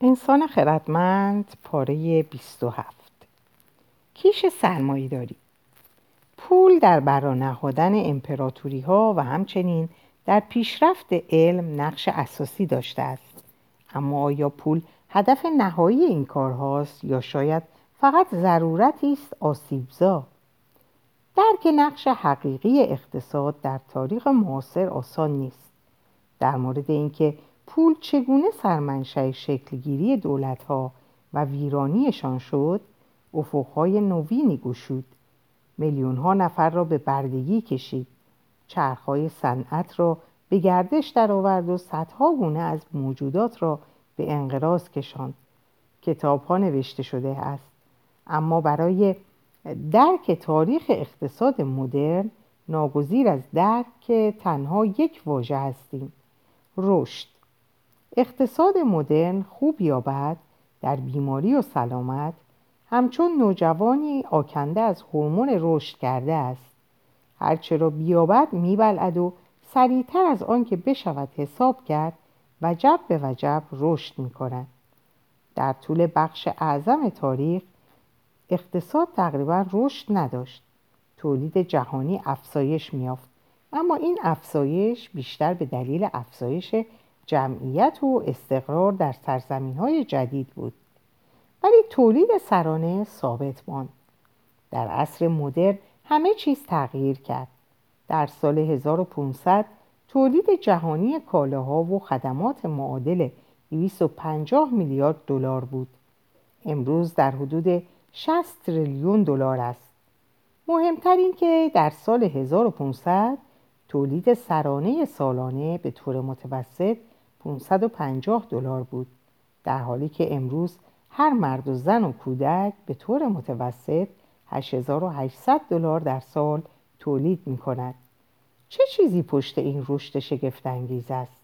انسان خردمند پاره 27 کیش سرمایه داری پول در برانهادن امپراتوری ها و همچنین در پیشرفت علم نقش اساسی داشته است. اما آیا پول هدف نهایی این کارهاست یا شاید فقط ضرورتی است آسیبزا؟ درک نقش حقیقی اقتصاد در تاریخ معاصر آسان نیست. در مورد اینکه پول چگونه سرمنشأ شکلگیری دولتها و ویرانیشان شد افقهای نوینی گشود میلیونها نفر را به بردگی کشید. چرخهای صنعت را به گردش درآورد و صدها گونه از موجودات را به انقراض کشاند. کتابها نوشته شده است. اما برای درک تاریخ اقتصاد مدرن ناگزیر از درک تنها یک واژه هستیم. رشد. اقتصاد مدرن خوب یا بد در بیماری و سلامت همچون نوجوانی آکنده از هورمون رشد کرده است. هرچه را بیابد میبلعد و سریعتر از آنکه بشود حساب کرد وجب به وجب رشد می‌کند. در طول بخش اعظم تاریخ اقتصاد تقریبا رشد نداشت. تولید جهانی افزایش میافت اما این افزایش بیشتر به دلیل افزایش جمعیت و استقرار در سرزمین های جدید بود. ولی تولید سرانه ثابت ماند. در عصر مدرن همه چیز تغییر کرد. در سال 1500 تولید جهانی کالاها و خدمات معادل 250 میلیارد دلار بود. امروز در حدود 60 تریلیون دلار است. مهمتر این که در سال 1500 تولید سرانه سالانه به طور متوسط 550 دلار بود در حالی که امروز هر مرد و زن و کودک به طور متوسط 8800 دلار در سال تولید می کند. چه چیزی پشت این رشد شگفتانگیز است؟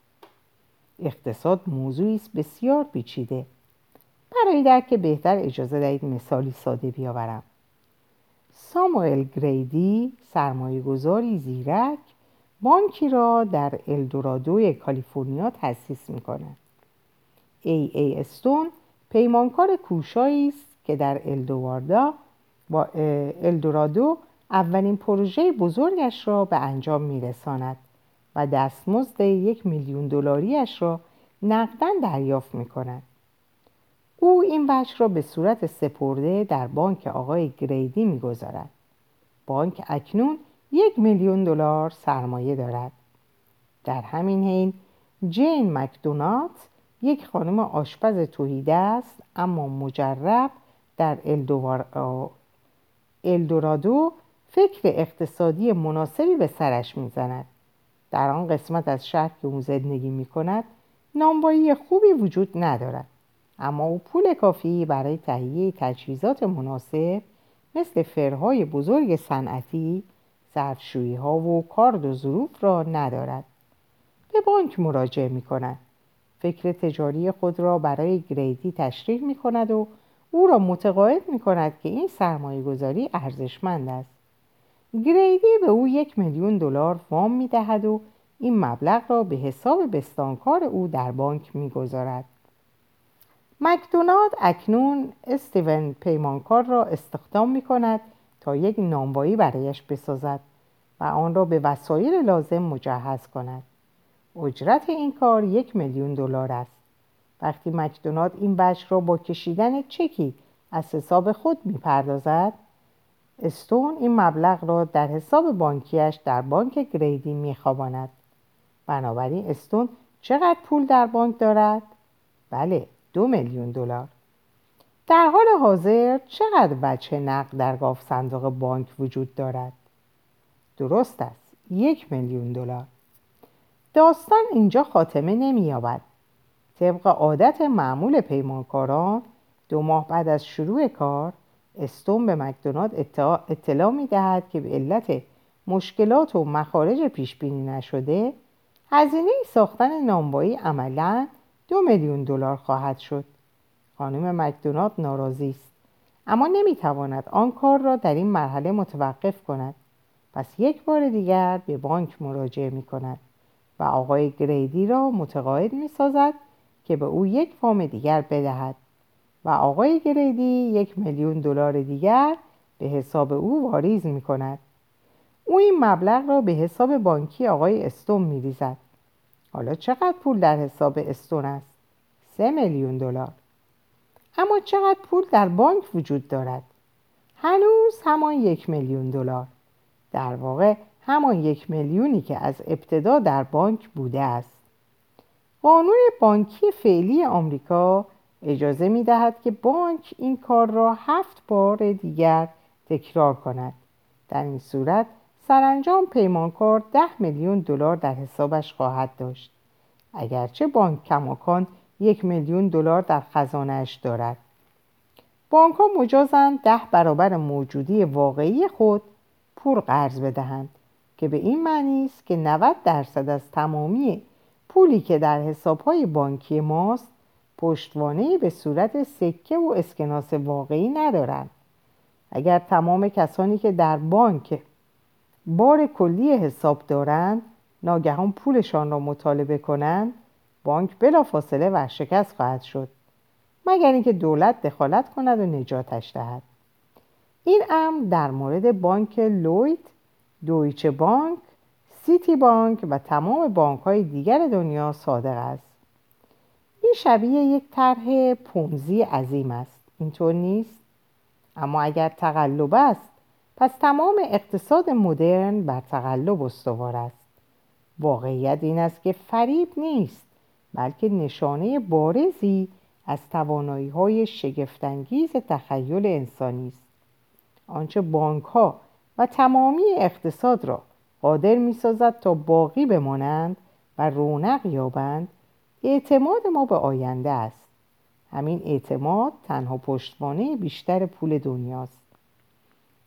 اقتصاد موضوعی است بسیار پیچیده. برای درک بهتر اجازه دهید مثالی ساده بیاورم. ساموئل گریدی سرمایه گذاری زیرک بانکی را در الدورادو کالیفرنیا تأسیس می کند. ای ای استون پیمانکار کوشایی است که در الدواردا با الدورادو اولین پروژه بزرگش را به انجام میرساند و دستمزد یک میلیون دلاریش را نقدا دریافت می کند. او این بخش را به صورت سپرده در بانک آقای گریدی می‌گذارد. بانک اکنون یک میلیون دلار سرمایه دارد. در همین حین جین مکدونات یک خانم آشپز توهیده است اما مجرب در الدورادو فکر اقتصادی مناسبی به سرش می‌زند در آن قسمت از شهر که او زندگی می کند نانوایی خوبی وجود ندارد اما او پول کافی برای تهیه تجهیزات مناسب مثل فرهای بزرگ صنعتی ظرفشویی ها و کارد و ظروف را ندارد. به بانک مراجعه می کند فکر تجاری خود را برای گریدی تشریح می کند و او را متقاعد می کند که این سرمایه گذاری ارزشمند است. گریدی به او یک میلیون دلار وام می دهد و این مبلغ را به حساب بستانکار او در بانک می گذارد. مکدونالد اکنون استیون پیمانکار را استخدام می کند تا یک نانوایی برایش بسازد و آن را به وسایل لازم مجهز کند. اجرت این کار یک میلیون دلار است. وقتی مکدونالد این بچ را با کشیدن چکی از حساب خود می‌پردازد استون این مبلغ را در حساب بانکیش در بانک گریدی میخواباند بنابراین استون چقدر پول در بانک دارد بله دو میلیون دلار در حال حاضر چقدر بچه نقد در گاف صندوق بانک وجود دارد؟ درست است یک میلیون دلار. داستان اینجا خاتمه نمییابد. طبق عادت معمول پیمانکاران دو ماه بعد از شروع کار استون به مکدونالد اطلاع می دهد که به علت مشکلات و مخارج پیش بینی نشده هزینه ساختن نانوایی عملا دو میلیون دلار خواهد شد. خانم مکدونالد ناراضی است اما نمی‌تواند آن کار را در این مرحله متوقف کند پس یک بار دیگر به بانک مراجعه می کند و آقای گریدی را متقاعد می سازد که به او یک وام دیگر بدهد و آقای گریدی یک میلیون دلار دیگر به حساب او واریز می کند. او این مبلغ را به حساب بانکی آقای استون می ریزد. حالا چقدر پول در حساب استون است؟ سه میلیون دلار. اما چقدر پول در بانک وجود دارد؟ هنوز همان یک میلیون دلار. در واقع همان یک میلیونی که از ابتدا در بانک بوده است. قانون بانکی فعلی آمریکا اجازه می دهد که بانک این کار را هفت بار دیگر تکرار کند. در این صورت سرانجام پیمانکار ده میلیون دلار در حسابش خواهد داشت. اگرچه بانک کماکان یک میلیون دلار در خزانهاش دارد. بانک ها مجازند ده برابر موجودی واقعی خود پول قرض بدهند که به این معنی است که 90 درصد از تمامی پولی که در حسابهای بانکی ماست پشتوانه به صورت سکه و اسکناس واقعی ندارند اگر تمام کسانی که در بانک بار کلی حساب دارند ناگهان پولشان را مطالبه کنند بانک بلافاصله ورشکست خواهد شد مگر اینکه دولت دخالت کند و نجاتش دهد. این امر در مورد بانک لوید دویچه بانک سیتی بانک و تمام بانک های دیگر دنیا صادق است. این شبیه یک طرح پونزی عظیم است. اینطور نیست؟ اما اگر تقلب است پس تمام اقتصاد مدرن بر تقلب استوار است. واقعیت این است که فریب نیست. بلکه نشانه بارزی از توانایی های شگفتانگیز تخیل انسانی است. آنچه بانک ها و تمامی اقتصاد را قادر می سازد تا باقی بمانند و رونق یابند اعتماد ما به آینده است. همین اعتماد تنها پشتوانه بیشتر پول دنیاست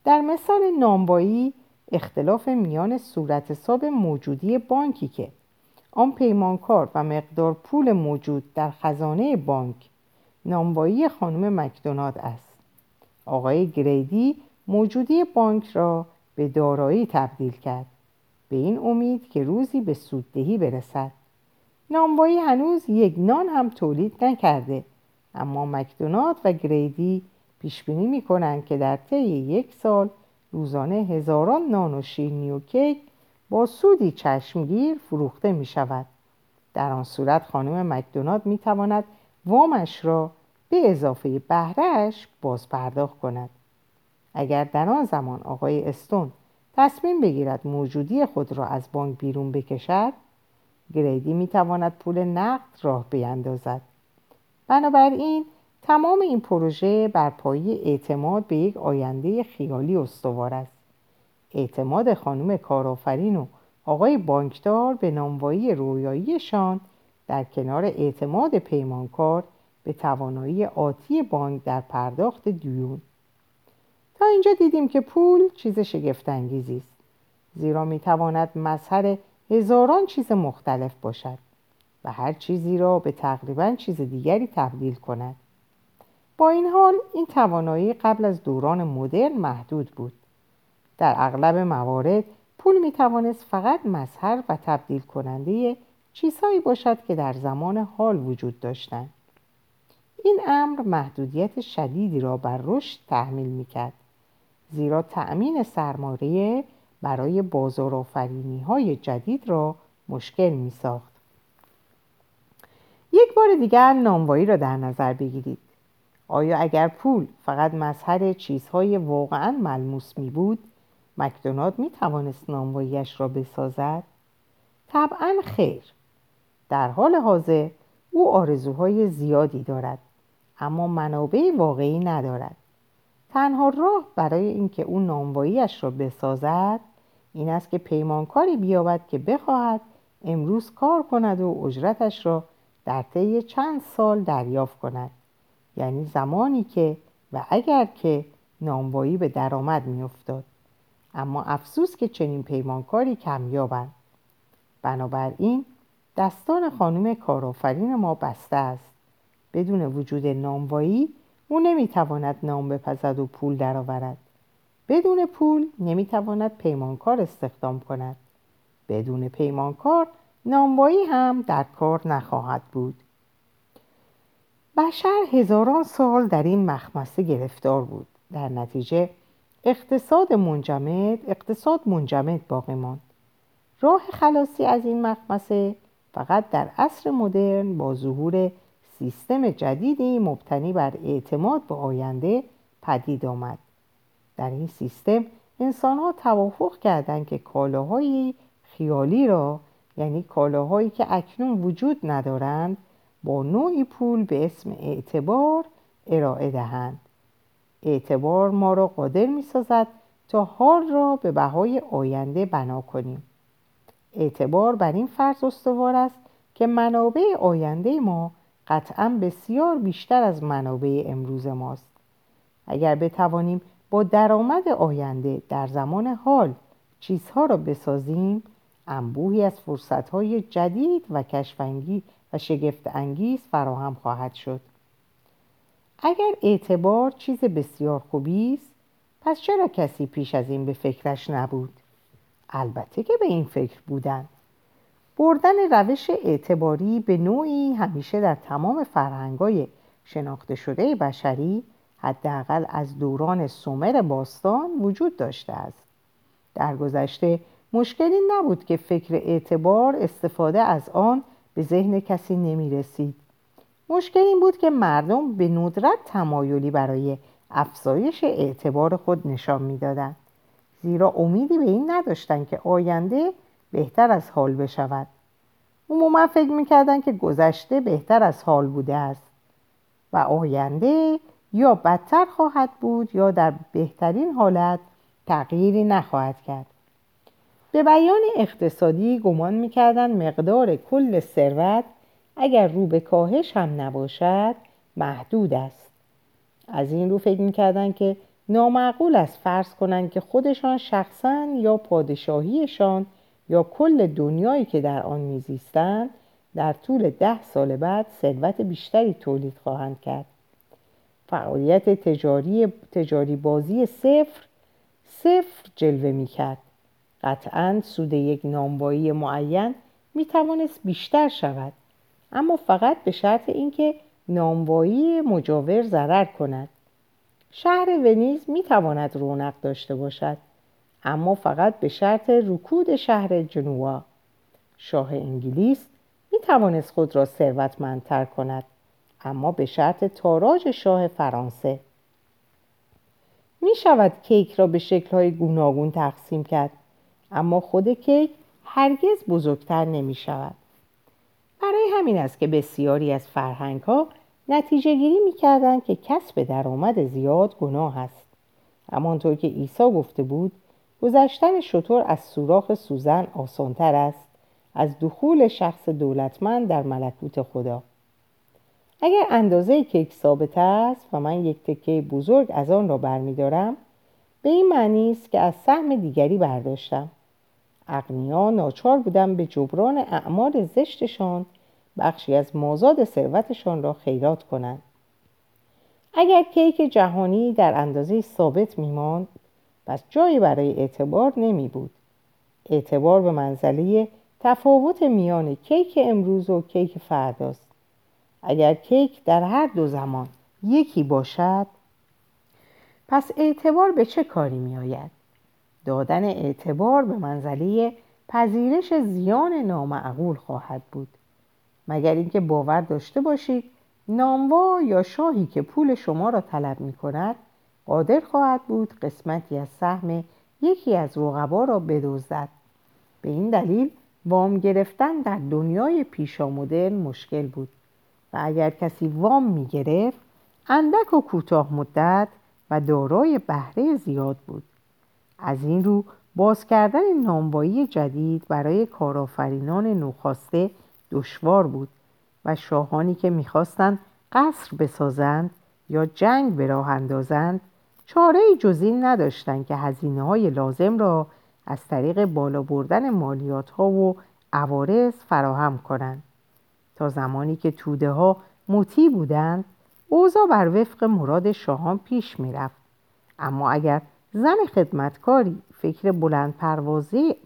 در مثال نامبایی اختلاف میان صورت حساب موجودی بانکی که آن پیمانکار و مقدار پول موجود در خزانه بانک نامبایی خانم مکدوناد است. آقای گریدی موجودی بانک را به دارایی تبدیل کرد. به این امید که روزی به سوددهی برسد. نانوایی هنوز یک نان هم تولید نکرده. اما مکدونالد و گریدی پیش بینی می کنند که در طی یک سال روزانه هزاران نان و شیرینی و کیک با سودی چشمگیر فروخته می شود. در آن صورت خانم مکدونالد می تواند وامش را به اضافه بهرهش باز پرداخت کند. اگر در آن زمان آقای استون تصمیم بگیرد موجودی خود را از بانک بیرون بکشد گریدی می تواند پول نقد راه بیندازد بنابراین تمام این پروژه بر پایه اعتماد به یک آینده خیالی استوار است اعتماد خانم کارآفرین و آقای بانکدار به ناموایی رویاییشان در کنار اعتماد پیمانکار به توانایی آتی بانک در پرداخت دیون. تا اینجا دیدیم که پول چیز شگفتانگیزی است. زیرا می‌تواند مظهر هزاران چیز مختلف باشد و هر چیزی را به تقریبا چیز دیگری تبدیل کند. با این حال این توانایی قبل از دوران مدرن محدود بود. در اغلب موارد پول می توانست فقط مظهر و تبدیل کننده چیزهایی باشد که در زمان حال وجود داشتند این امر محدودیت شدیدی را بر رشد تحمیل می کرد زیرا تأمین سرمایه برای بازارآفرینی های جدید را مشکل می ساخت. یک بار دیگر نانوایی را در نظر بگیرید. آیا اگر پول فقط مظهر چیزهای واقعا ملموس می بود مکدونالد می توانست نانواییش را بسازد؟ طبعا خیر. در حال حاضر او آرزوهای زیادی دارد اما منابع واقعی ندارد. تنها راه برای اینکه او نانواییش را بسازد این است که پیمانکاری بیابد که بخواهد امروز کار کند و اجرتش را در طی چند سال دریافت کند یعنی زمانی که و اگر که نانوایی به درآمد میافتاد اما افسوس که چنین پیمانکاری کمیابند بنابراین دستان خانم کارآفرین ما بسته است. بدون وجود نانوایی او نمی‌تواند نام بپزد و پول درآورد. بدون پول نمی‌تواند پیمانکار استخدام کند. بدون پیمانکار نانوایی هم در کار نخواهد بود. بشر هزاران سال در این مخمسه گرفتار بود. در نتیجه اقتصاد منجمد اقتصاد منجمد باقی ماند. راه خلاصی از این مخمسه فقط در عصر مدرن با ظهور سیستم جدیدی مبتنی بر اعتماد به آینده پدید آمد. در این سیستم انسان ها توافق کردند که کالاهای خیالی را یعنی کالاهایی که اکنون وجود ندارند با نوعی پول به اسم اعتبار ارائه دهند. اعتبار ما را قادر می سازد تا حال را به بهای آینده بنا کنیم. اعتبار بر این فرض استوار است که منابع آینده ما قطعا بسیار بیشتر از منابع امروز ماست. اگر بتوانیم با درآمد آینده در زمان حال چیزها را بسازیم انبوهی از فرصتهای جدید و کشفنگی و شگفت انگیز فراهم خواهد شد. اگر اعتبار چیز بسیار خوبی است پس چرا کسی پیش از این به فکرش نبود؟ البته که به این فکر بودن. بردن روش اعتباری به نوعی همیشه در تمام فرهنگای شناخته شده بشری حداقل از دوران سومر باستان وجود داشته است. در گذشته مشکلی نبود که فکر اعتبار استفاده از آن به ذهن کسی نمی رسید مشکل این بود که مردم به ندرت تمایلی برای افزایش اعتبار خود نشان می‌دادند. زیرا امیدی به این نداشتند که آینده بهتر از حال بشود. عموما فکر می‌کردند که گذشته بهتر از حال بوده است و آینده یا بدتر خواهد بود یا در بهترین حالت تغییری نخواهد کرد. به بیان اقتصادی گمان می‌کردند مقدار کل ثروت اگر رو به کاهش هم نباشد محدود است. از این رو فکر می‌کردند که نامعقول است فرض کنند که خودشان شخصا یا پادشاهیشان یا کل دنیایی که در آن میزیستند در طول ده سال بعد ثروت بیشتری تولید خواهند کرد. فعالیت تجاری, تجاری بازی صفر صفر جلوه می‌کرد. قطعا سود یک نانوایی معین می توانست بیشتر شود. اما فقط به شرط اینکه نانوایی مجاور ضرر کند. شهر ونیز می تواند رونق داشته باشد اما فقط به شرط رکود شهر جنوا. شاه انگلیس می توانست خود را ثروتمندتر کند اما به شرط تاراج شاه فرانسه. می شود کیک را به شکلهای گوناگون تقسیم کرد اما خود کیک هرگز بزرگتر نمی شود برای همین است که بسیاری از فرهنگ ها نتیجه گیری می کردن که کسب درآمد زیاد گناه است. همانطور که عیسی گفته بود گذشتن شطور از سوراخ سوزن آسانتر است از دخول شخص دولتمند در ملکوت خدا. اگر اندازه کیک ثابت است و من یک تکه بزرگ از آن را برمیدارم به این معنی است که از سهم دیگری برداشتم. اغنیا ناچار بودن به جبران اعمال زشتشان بخشی از مازاد ثروتشان را خیرات کنند. اگر کیک جهانی در اندازه ثابت میماند پس جایی برای اعتبار نمی بود اعتبار به منزله تفاوت میان کیک امروز و کیک فرداست. اگر کیک در هر دو زمان یکی باشد پس اعتبار به چه کاری می آید؟ دادن اعتبار به منزله پذیرش زیان نامعقول خواهد بود. مگر اینکه باور داشته باشید ناموا یا شاهی که پول شما را طلب می کند قادر خواهد بود قسمتی از سهم یکی از رقبا را بدزدد. به این دلیل وام گرفتن در دنیای پیشامدرن مشکل بود و اگر کسی وام می گرفت اندک و کوتاه مدت و دارای بهره زیاد بود. از این رو باز کردن نانوایی جدید برای کارآفرینان نوخواسته دشوار بود و شاهانی که می‌خواستند قصر بسازند یا جنگ به راه اندازند چاره جز این نداشتند که هزینه های لازم را از طریق بالا بردن مالیات ها و عوارض فراهم کنند. تا زمانی که توده ها مطیع بودند اوضاع بر وفق مراد شاهان پیش می‌رفت. اما اگر زن خدمتکاری فکر بلند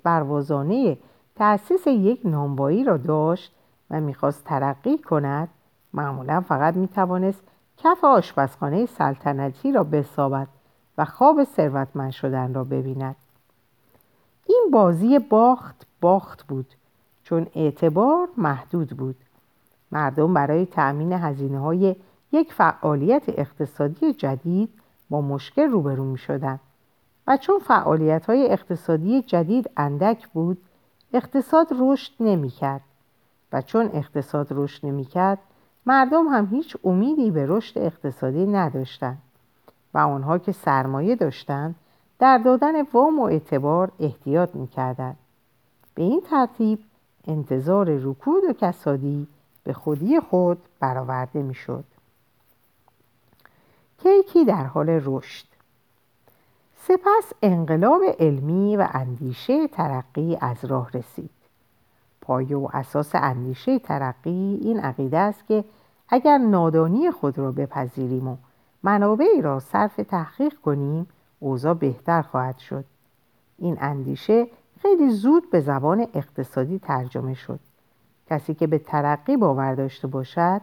پروازانه تأسیس یک نانوایی را داشت و می‌خواست ترقی کند معمولا فقط می توانست کف آشپزخانه سلطنتی را بسابد و خواب ثروتمند شدن را ببیند. این بازی باخت باخت بود چون اعتبار محدود بود. مردم برای تأمین هزینه های یک فعالیت اقتصادی جدید با مشکل روبرو می شدن چون فعالیت های اقتصادی جدید اندک بود اقتصاد رشد نمی کرد و چون اقتصاد رشد نمی کرد مردم هم هیچ امیدی به رشد اقتصادی نداشتند. و آنها که سرمایه داشتند در دادن وام و اعتبار احتیاط می‌کردند. به این ترتیب انتظار رکود و کسادی به خودی خود برآورده می‌شد. کیکی در حال رشد؟ سپس انقلاب علمی و اندیشه ترقی از راه رسید. پایه و اساس اندیشه ترقی این عقیده است که اگر نادانی خود را بپذیریم و منابعی را صرف تحقیق کنیم اوضاع بهتر خواهد شد. این اندیشه خیلی زود به زبان اقتصادی ترجمه شد. کسی که به ترقی باور داشته باشد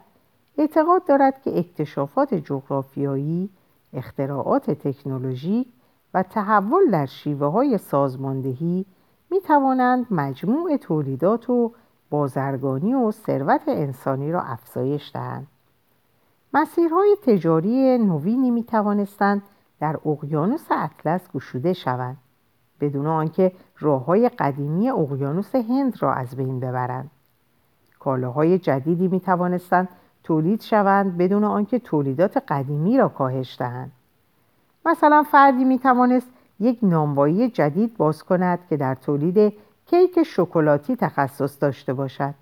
اعتقاد دارد که اکتشافات جغرافیایی اختراعات تکنولوژی و تحول در شیوه های سازماندهی می توانند مجموع تولیدات و بازرگانی و ثروت انسانی را افزایش دهند. مسیرهای تجاری نوینی می توانستند در اقیانوس اطلس گشوده شوند بدون آنکه راههای قدیمی اقیانوس هند را از بین ببرند. کالاهای جدیدی می توانستند تولید شوند بدون آنکه تولیدات قدیمی را کاهش دهند. مثلا فردی می یک نانوایی جدید باز کند که در تولید کیک شکلاتی تخصص داشته باشد.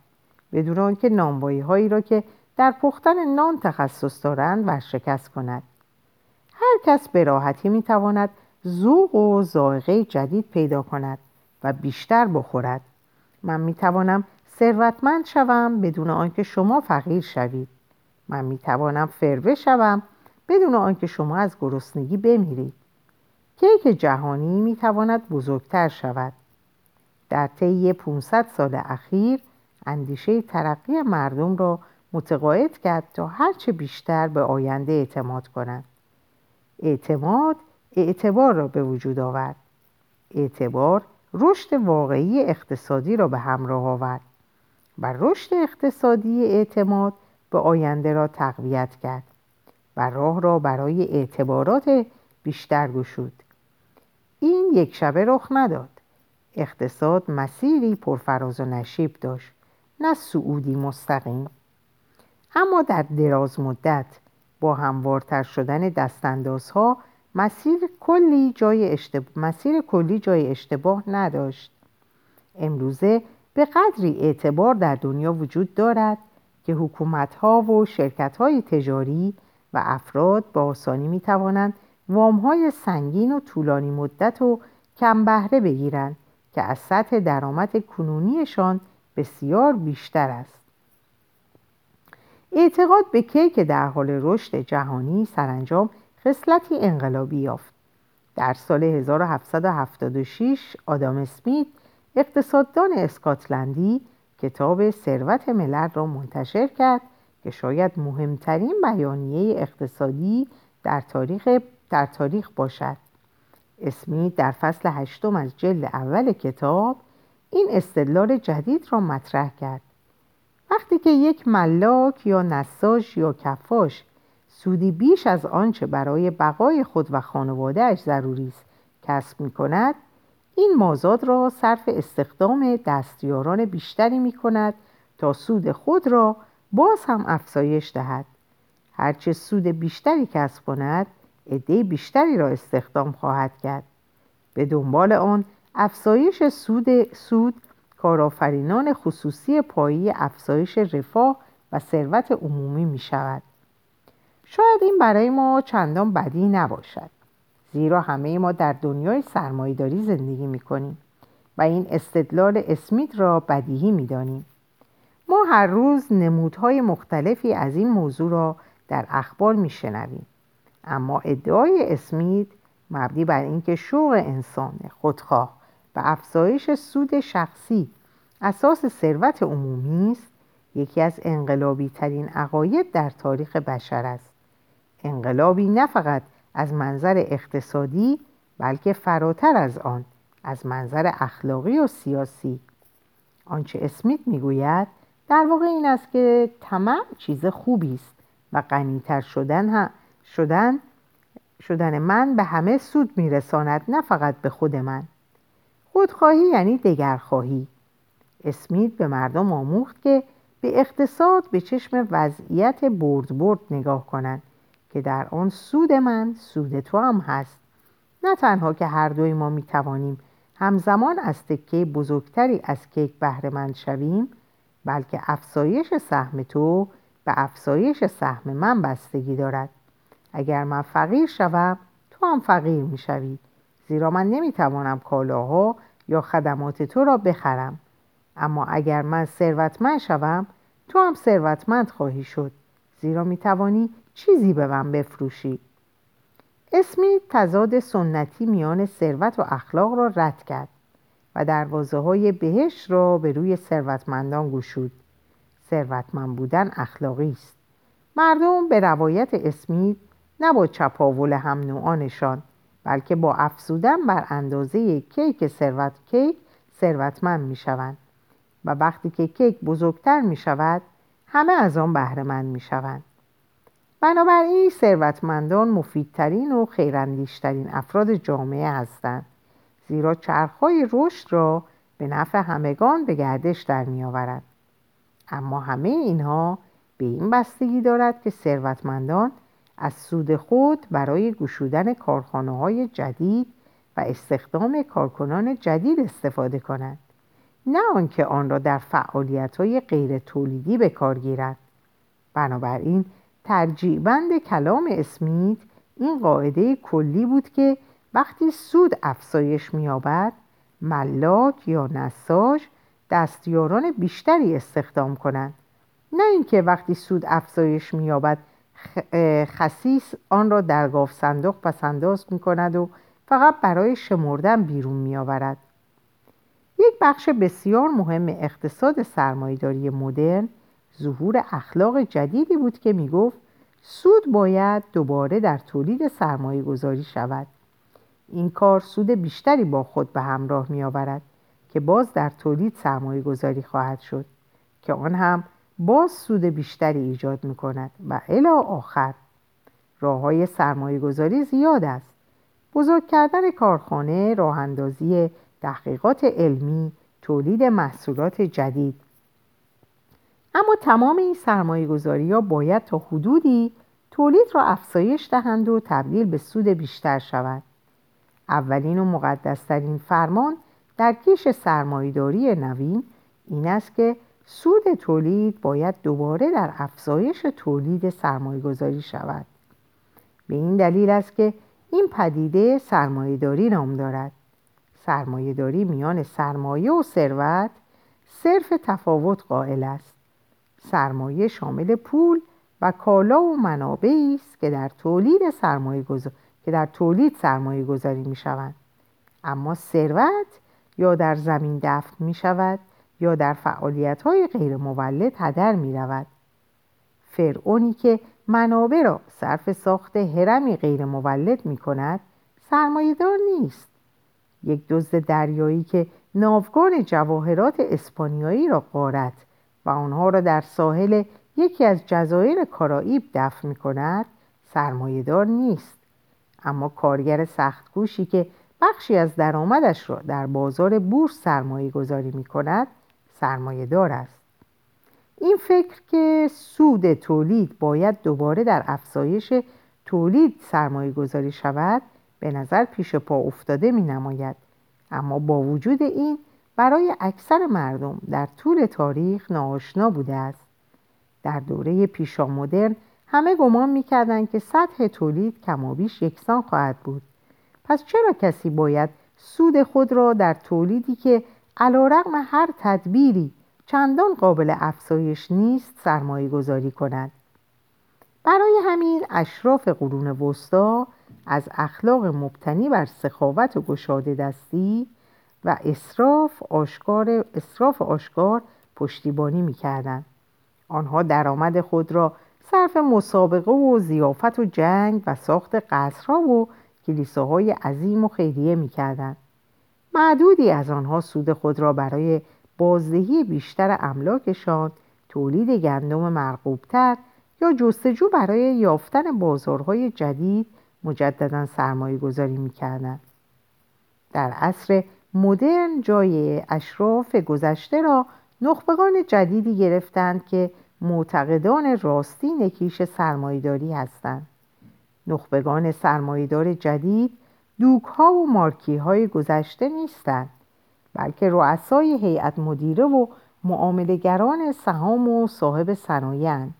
بدون آنکه نانوایی هایی را که در پختن نان تخصص دارند ورشکست کند. هر کس به راحتی می تواند ذوق و ذائقه جدید پیدا کند و بیشتر بخورد. من می توانم ثروتمند شوم بدون آنکه شما فقیر شوید. من می توانم شوم بدون آنکه شما از گرسنگی بمیرید. کیک جهانی می تواند بزرگتر شود. در طی 500 سال اخیر اندیشه ترقی مردم را متقاعد کرد تا هرچه بیشتر به آینده اعتماد کنند. اعتماد اعتبار را به وجود آورد. اعتبار رشد واقعی اقتصادی را به همراه آورد و رشد اقتصادی اعتماد به آینده را تقویت کرد. و راه را برای اعتبارات بیشتر گشود. این یک شبه رخ نداد. اقتصاد مسیری پرفراز و نشیب داشت نه سعودی مستقیم. اما در دراز مدت با هموارتر شدن دستاندازها مسیر کلی جای اشتباه مسیر کلی جای اشتباه نداشت. امروزه به قدری اعتبار در دنیا وجود دارد که حکومتها و شرکتهای تجاری و افراد با آسانی می توانند وامهای سنگین و طولانی مدت و کم بهره بگیرند که از سطح درآمد کنونیشان بسیار بیشتر است. اعتقاد به کیک در حال رشد جهانی سرانجام خصلتی انقلابی یافت. در سال 1776 آدام اسمیت اقتصاددان اسکاتلندی کتاب ثروت ملل را منتشر کرد که شاید مهمترین بیانیه اقتصادی در تاریخ, در تاریخ باشد. اسمیت در فصل هشتم از جلد اول کتاب این استدلال جدید را مطرح کرد. وقتی که یک ملاک یا نساج یا کفاش سودی بیش از آنچه برای بقای خود و خانوادهش ضروری است کسب می کند این مازاد را صرف استخدام دستیاران بیشتری می کند تا سود خود را باز هم افزایش دهد. هرچه سود بیشتری کسب کند عده بیشتری را استخدام خواهد کرد. به دنبال آن افزایش سود, سود کارآفرینان خصوصی پایی افزایش رفاه و ثروت عمومی می شود. شاید این برای ما چندان بدی نباشد زیرا همه ما در دنیای سرمایهداری زندگی می کنیم و این استدلال اسمیت را بدیهی می دانیم. ما هر روز نمودهای مختلفی از این موضوع را در اخبار می شنویم. اما ادعای اسمیت مبنی بر اینکه شوق انسان خودخواه و افزایش سود شخصی اساس ثروت عمومی است یکی از انقلابی ترین عقاید در تاریخ بشر است انقلابی نه فقط از منظر اقتصادی بلکه فراتر از آن از منظر اخلاقی و سیاسی آنچه اسمیت می‌گوید در واقع این است که طمع چیز خوبی است و غنیتر شدن, شدن شدن من به همه سود میرساند نه فقط به خود من. خودخواهی یعنی دگرخواهی. اسمیت به مردم آموخت که به اقتصاد به چشم وضعیت برد برد نگاه کنند که در آن سود من سود تو هم هست. نه تنها که هر دوی ما می توانیم همزمان از تکه بزرگتری از کیک بهره شویم بلکه افزایش سهم تو به افزایش سهم من بستگی دارد. اگر من فقیر شوم تو هم فقیر می شوی زیرا من نمی توانم کالاها یا خدمات تو را بخرم. اما اگر من ثروتمند شوم تو هم ثروتمند خواهی شد. زیرا می توانی چیزی به من بفروشی. اسمی تضاد سنتی میان ثروت و اخلاق را رد کرد. و دروازه های بهش را به روی ثروتمندان گشود. ثروتمند بودن اخلاقی است. مردم به روایت اسمیت نه با چپاول هم نوعانشان بلکه با افزودن بر اندازه کیک ثروت کیک ثروتمند می شوند و وقتی که کیک بزرگتر می شود همه از آن بهرهمند می شوند بنابراین ثروتمندان مفیدترین و خیراندیشترین افراد جامعه هستند. زیرا چرخهای رشد را به نفع همگان به گردش در می آورد. اما همه اینها به این بستگی دارد که ثروتمندان از سود خود برای گشودن کارخانه های جدید و استخدام کارکنان جدید استفاده کنند نه آنکه آن را در فعالیت های غیر تولیدی به کار گیرند بنابراین ترجیبند کلام اسمیت این قاعده کلی بود که وقتی سود افزایش مییابد ملاک یا نساج دستیاران بیشتری استخدام کنند نه اینکه وقتی سود افزایش مییابد خسیس آن را در گاف صندوق پسنداز می کند و فقط برای شمردن بیرون می آورد. یک بخش بسیار مهم اقتصاد سرمایداری مدرن ظهور اخلاق جدیدی بود که می گفت سود باید دوباره در تولید سرمایه گذاری شود. این کار سود بیشتری با خود به همراه می آورد که باز در تولید سرمایه گذاری خواهد شد که آن هم باز سود بیشتری ایجاد می کند و الا آخر راه های سرمایه گذاری زیاد است. بزرگ کردن کارخانه راه اندازی تحقیقات علمی تولید محصولات جدید. اما تمام این سرمایه گذاری ها باید تا حدودی تولید را افزایش دهند و تبدیل به سود بیشتر شود اولین و مقدسترین فرمان در کیش سرمایهداری نوین این است که سود تولید باید دوباره در افزایش تولید سرمایه گذاری شود. به این دلیل است که این پدیده سرمایهداری نام دارد. سرمایهداری میان سرمایه و ثروت صرف تفاوت قائل است. سرمایه شامل پول و کالا و منابعی است که در تولید سرمایه که در تولید سرمایه گذاری می شوند. اما ثروت یا در زمین دفن می شود یا در فعالیت های غیر مولد هدر می رود. فرعونی که منابع را صرف ساخت هرمی غیر مولد می کند سرمایهدار نیست. یک دزد دریایی که ناوگان جواهرات اسپانیایی را قارت و آنها را در ساحل یکی از جزایر کارائیب دفن می کند سرمایهدار نیست. اما کارگر سختگوشی که بخشی از درآمدش را در بازار بورس سرمایه گذاری می کند سرمایه دار است. این فکر که سود تولید باید دوباره در افزایش تولید سرمایه گذاری شود به نظر پیش پا افتاده می نماید. اما با وجود این برای اکثر مردم در طول تاریخ ناآشنا بوده است. در دوره پیشا مدرن همه گمان می‌کردند که سطح تولید کمابیش یکسان خواهد بود. پس چرا کسی باید سود خود را در تولیدی که علا هر تدبیری چندان قابل افزایش نیست سرمایه گذاری کند؟ برای همین اشراف قرون وسطا از اخلاق مبتنی بر سخاوت و گشاده دستی و اصراف آشکار, اصراف آشکار پشتیبانی می‌کردند. آنها درآمد خود را صرف مسابقه و زیافت و جنگ و ساخت قصرها و کلیساهای عظیم و خیریه می‌کردند. معدودی از آنها سود خود را برای بازدهی بیشتر املاکشان تولید گندم مرغوبتر یا جستجو برای یافتن بازارهای جدید مجددا سرمایه گذاری می‌کردند. در عصر مدرن جای اشراف گذشته را نخبگان جدیدی گرفتند که معتقدان راستی نکیش سرمایداری هستند. نخبگان سرمایدار جدید دوک ها و مارکی های گذشته نیستند بلکه رؤسای هیئت مدیره و معاملهگران سهام و صاحب صنایعند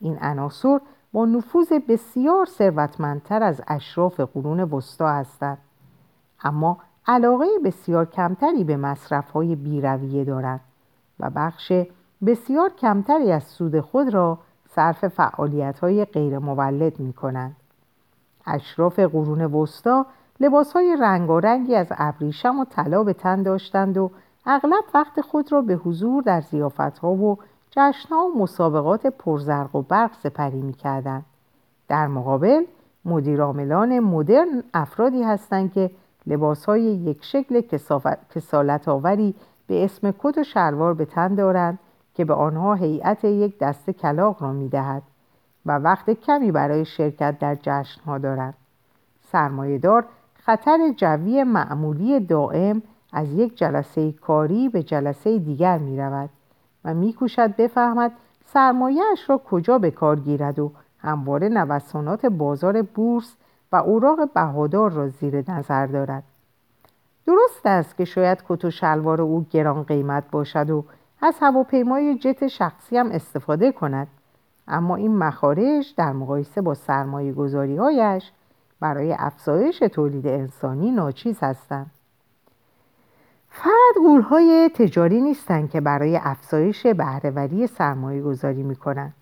این عناصر با نفوذ بسیار ثروتمندتر از اشراف قرون وسطا هستند. اما علاقه بسیار کمتری به مصرف های بیرویه دارند و بخش بسیار کمتری از سود خود را صرف فعالیت های غیر مولد می کنند. اشراف قرون وسطا لباس های رنگارنگی از ابریشم و طلا به تن داشتند و اغلب وقت خود را به حضور در زیافت ها و جشن ها و مسابقات پرزرق و برق سپری می کردن. در مقابل مدیرعاملان مدرن افرادی هستند که لباس های یک شکل کسالت آوری به اسم کت و شلوار به تن دارند که به آنها هیئت یک دست کلاق را می دهد و وقت کمی برای شرکت در جشن ها دارند. سرمایهدار خطر جوی معمولی دائم از یک جلسه کاری به جلسه دیگر می رود و می کوشد بفهمد سرمایهش را کجا به کار گیرد و همواره نوسانات بازار بورس و اوراق بهادار را زیر نظر دارد درست است که شاید کت و شلوار او گران قیمت باشد و از هواپیمای جت شخصی هم استفاده کند اما این مخارج در مقایسه با سرمایه هایش برای افزایش تولید انسانی ناچیز هستند فقط غولهای تجاری نیستند که برای افزایش بهرهوری سرمایه گذاری می کنند.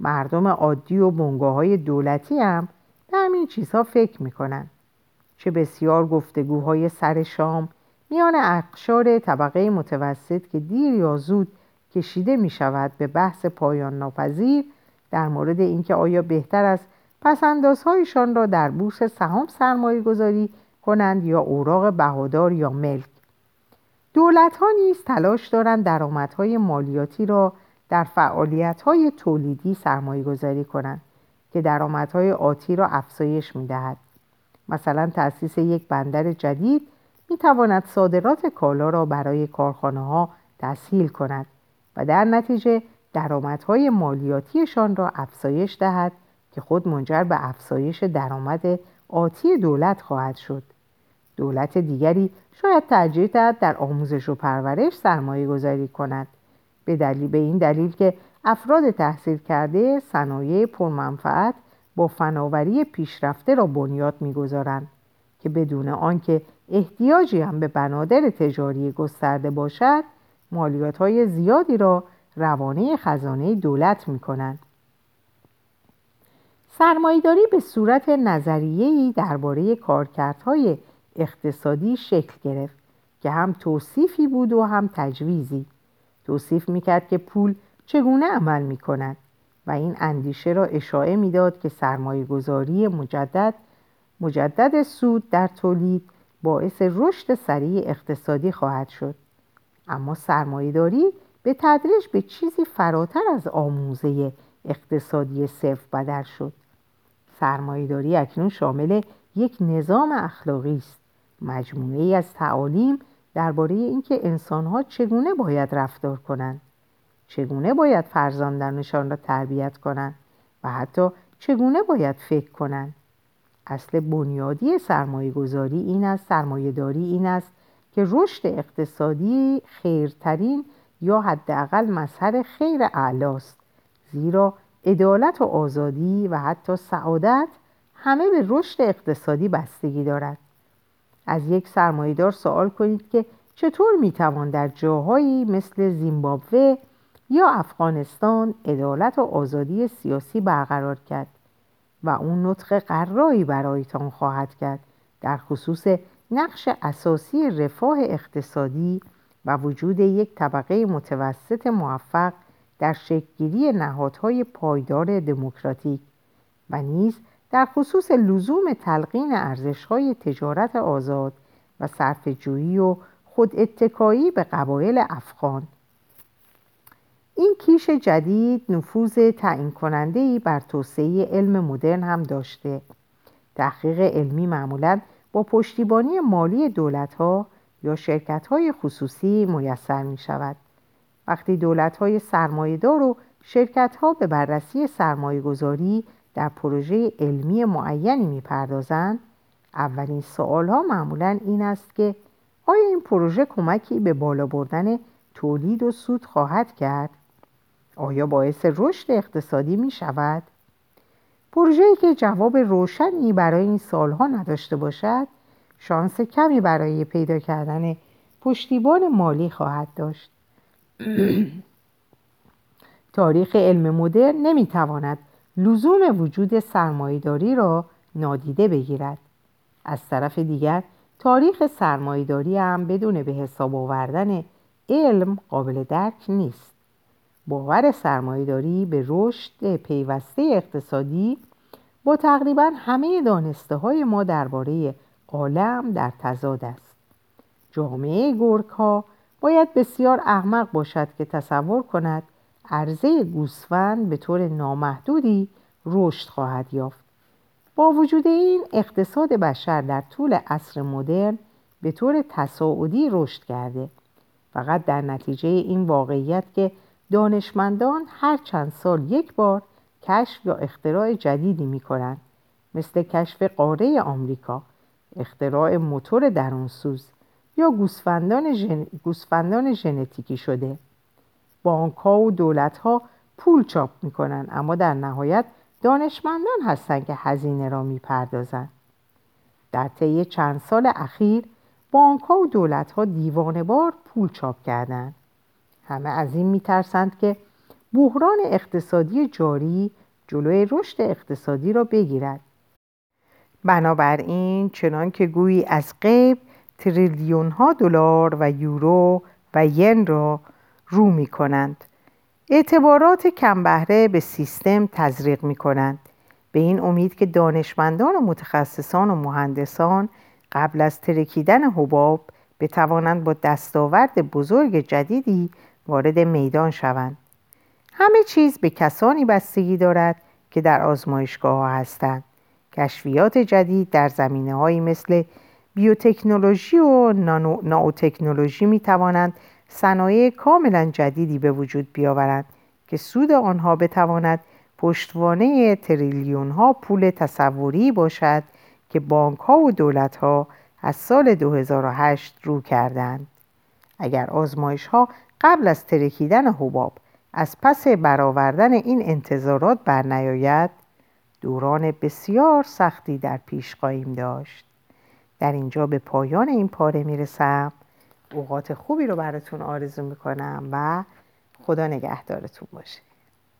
مردم عادی و بنگاه دولتی هم به همین چیزها فکر می کنند. چه بسیار گفتگوهای سر شام میان اقشار طبقه متوسط که دیر یا زود کشیده می شود به بحث پایان ناپذیر در مورد اینکه آیا بهتر است پسندازهایشان را در بورس سهام سرمایه گذاری کنند یا اوراق بهادار یا ملک دولت ها نیز تلاش دارند درآمدهای مالیاتی را در فعالیت های تولیدی سرمایه گذاری کنند که درآمدهای آتی را افزایش می دهد. مثلا تأسیس یک بندر جدید می تواند صادرات کالا را برای کارخانه ها تسهیل کند و در نتیجه درآمدهای مالیاتیشان را افزایش دهد که خود منجر به افزایش درآمد آتی دولت خواهد شد. دولت دیگری شاید ترجیح دهد در آموزش و پرورش سرمایه گذاری کند به دلیل به این دلیل که افراد تحصیل کرده صنایع پرمنفعت با فناوری پیشرفته را بنیاد می‌گذارند که بدون آنکه احتیاجی هم به بنادر تجاری گسترده باشد مالیات های زیادی را روانه خزانه دولت می کنند. سرمایداری به صورت نظریه‌ای درباره کارکردهای اقتصادی شکل گرفت که هم توصیفی بود و هم تجویزی توصیف می‌کرد که پول چگونه عمل می‌کند و این اندیشه را اشاعه می‌داد که سرمایه گذاری مجدد مجدد سود در تولید باعث رشد سریع اقتصادی خواهد شد. اما سرمایهداری به تدریج به چیزی فراتر از آموزه اقتصادی صرف بدر شد. سرمایهداری اکنون شامل یک نظام اخلاقی است. مجموعه ای از تعالیم درباره اینکه انسانها چگونه باید رفتار کنند چگونه باید فرزندانشان را تربیت کنند و حتی چگونه باید فکر کنند. اصل بنیادی سرمایه گذاری این است سرمایه داری این است که رشد اقتصادی خیرترین یا حداقل مظهر خیر اعلاست. زیرا عدالت و آزادی و حتی سعادت همه به رشد اقتصادی بستگی دارد. از یک سرمایهدار سوال کنید که چطور می‌توان در جاهایی مثل زیمبابوه یا افغانستان عدالت و آزادی سیاسی برقرار کرد؟ و اون نطق قرایی برایتان خواهد کرد در خصوص نقش اساسی رفاه اقتصادی و وجود یک طبقه متوسط موفق در شکلگیری نهادهای پایدار دموکراتیک و نیز در خصوص لزوم تلقین ارزشهای تجارت آزاد و صرفه‌جویی و خود اتکایی به قبایل افغان این کیش جدید نفوذ تعیین کننده بر توسعه علم مدرن هم داشته تحقیق علمی معمولا با پشتیبانی مالی دولت ها یا شرکت های خصوصی میسر می شود وقتی دولت های سرمایهدار و شرکت ها به بررسی سرمایه گذاری در پروژه علمی معینی می پردازند اولین سوال ها معمولا این است که آیا این پروژه کمکی به بالا بردن تولید و سود خواهد کرد؟ آیا باعث رشد اقتصادی می شود؟ پروژه‌ای که جواب روشنی برای این سالها نداشته باشد شانس کمی برای پیدا کردن پشتیبان مالی خواهد داشت. تاریخ علم مدرن نمی‌تواند لزوم وجود سرمایهداری را نادیده بگیرد. از طرف دیگر تاریخ سرمایهداری هم بدون به حساب آوردن علم قابل درک نیست. باور سرمایهداری به رشد پیوسته اقتصادی با تقریبا همه دانسته های ما درباره عالم در تضاد است. جامعه گرگ ها باید بسیار احمق باشد که تصور کند عرضه گوسفند به طور نامحدودی رشد خواهد یافت. با وجود این اقتصاد بشر در طول عصر مدرن به طور تصاعدی رشد کرده. فقط در نتیجه این واقعیت که دانشمندان هر چند سال یک بار کشف یا اختراع جدیدی می کنند مثل کشف قاره آمریکا اختراع موتور درونسوز یا گوسفندان, ژنتیکی شده بانک ها و دولت ها پول چاپ می کنند اما در نهایت دانشمندان هستند که هزینه را می پردازند. در طی چند سال اخیر بانک ها و دولت ها دیوانه بار پول چاپ کردند. همه از این می ترسند که بحران اقتصادی جاری جلوی رشد اقتصادی را بگیرد. بنابراین چنان که گویی از قیب تریلیون ها دلار و یورو و ین را رو می کنند اعتبارات کمبهره به سیستم تزریق می کنند به این امید که دانشمندان و متخصصان و مهندسان قبل از ترکیدن حباب بتوانند با دستاورد بزرگ جدیدی وارد میدان شوند همه چیز به کسانی بستگی دارد که در آزمایشگاه ها هستند کشفیات جدید در زمینه مثل بیوتکنولوژی و نانو تکنولوژی می توانند صنایع کاملا جدیدی به وجود بیاورند که سود آنها بتواند پشتوانه تریلیون ها پول تصوری باشد که بانک ها و دولت ها از سال 2008 رو کردند. اگر آزمایش ها قبل از ترکیدن حباب از پس برآوردن این انتظارات برنیاید دوران بسیار سختی در پیش خواهیم داشت. در اینجا به پایان این پاره می‌رسم. اوقات خوبی رو براتون آرزو می‌کنم و خدا نگهدارتون باشه.